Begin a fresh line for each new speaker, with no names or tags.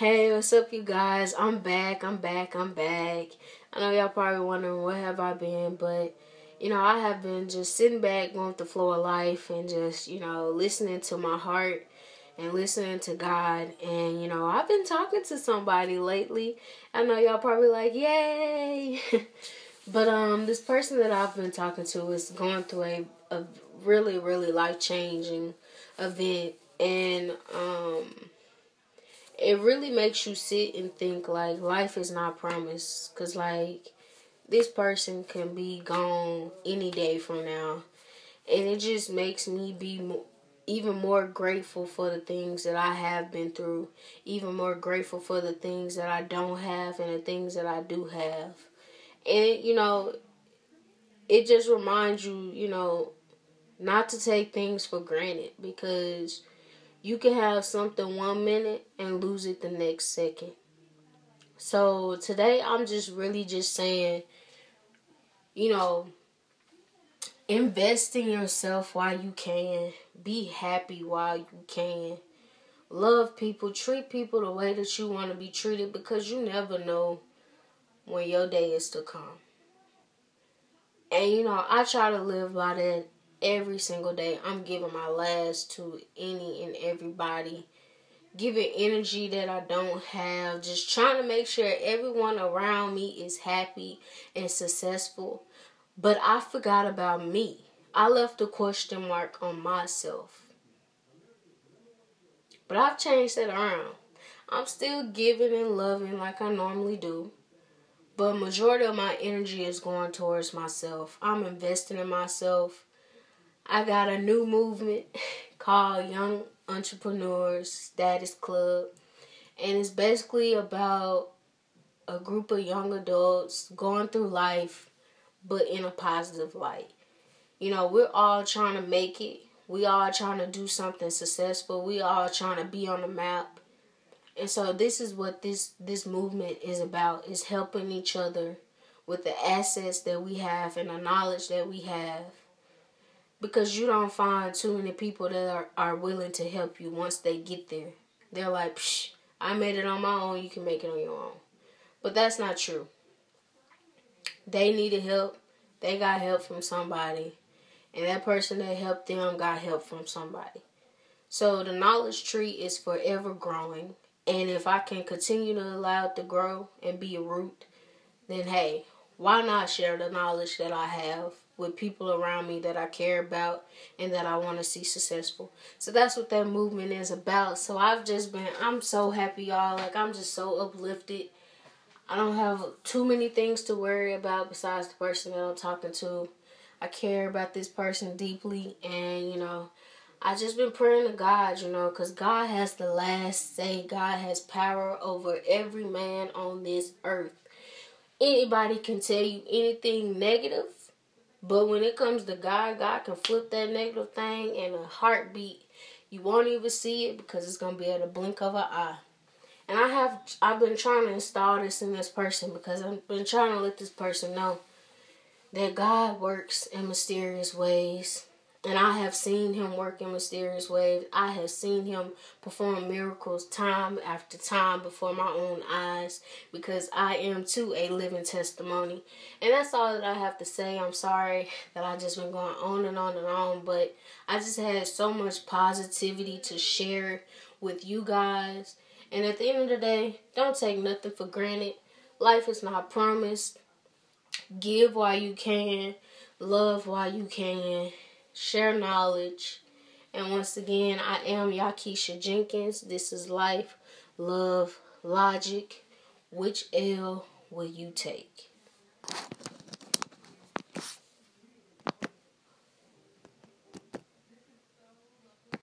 Hey, what's up, you guys? I'm back. I'm back. I'm back. I know y'all probably wondering where have I been, but you know, I have been just sitting back, going with the flow of life, and just you know, listening to my heart and listening to God. And you know, I've been talking to somebody lately. I know y'all probably like, yay! but um, this person that I've been talking to is going through a a really, really life changing event, and um it really makes you sit and think like life is not promised. Because like this person can be gone any day from now. And it just makes me be mo- even more grateful for the things that I have been through. Even more grateful for the things that I don't have and the things that I do have. And you know it just reminds you you know not to take things for granted. Because you can have something one minute and lose it the next second. So today I'm just really just saying, you know, invest in yourself while you can. Be happy while you can. Love people, treat people the way that you want to be treated because you never know when your day is to come. And you know, I try to live by that every single day. I'm giving my last to any and everybody. Giving energy that I don't have. Just trying to make sure everyone around me is happy and successful. But I forgot about me. I left a question mark on myself. But I've changed that around. I'm still giving and loving like I normally do. But majority of my energy is going towards myself. I'm investing in myself. I got a new movement called Young Entrepreneurs Status Club. And it's basically about a group of young adults going through life, but in a positive light. You know, we're all trying to make it. We all trying to do something successful. We all trying to be on the map. And so this is what this this movement is about is helping each other with the assets that we have and the knowledge that we have because you don't find too many people that are, are willing to help you once they get there. They're like, Psh, I made it on my own, you can make it on your own. But that's not true. They needed help, they got help from somebody, and that person that helped them got help from somebody. So the knowledge tree is forever growing, and if I can continue to allow it to grow and be a root, then hey, why not share the knowledge that I have with people around me that I care about and that I want to see successful. So that's what that movement is about. So I've just been, I'm so happy, y'all. Like, I'm just so uplifted. I don't have too many things to worry about besides the person that I'm talking to. I care about this person deeply, and you know, I just been praying to God, you know, because God has the last say. God has power over every man on this earth. Anybody can tell you anything negative, but when it comes to God, God can flip that negative thing in a heartbeat. You won't even see it because it's gonna be at a blink of an eye. And I have I've been trying to install this in this person because I've been trying to let this person know that God works in mysterious ways and I have seen him work in mysterious ways. I have seen him perform miracles time after time before my own eyes because I am too a living testimony. And that's all that I have to say. I'm sorry that I just been going on and on and on, but I just had so much positivity to share with you guys. And at the end of the day, don't take nothing for granted. Life is not promised. Give while you can, love while you can share knowledge. And once again, I am Yakisha Jenkins. This is Life, Love, Logic. Which L will you take?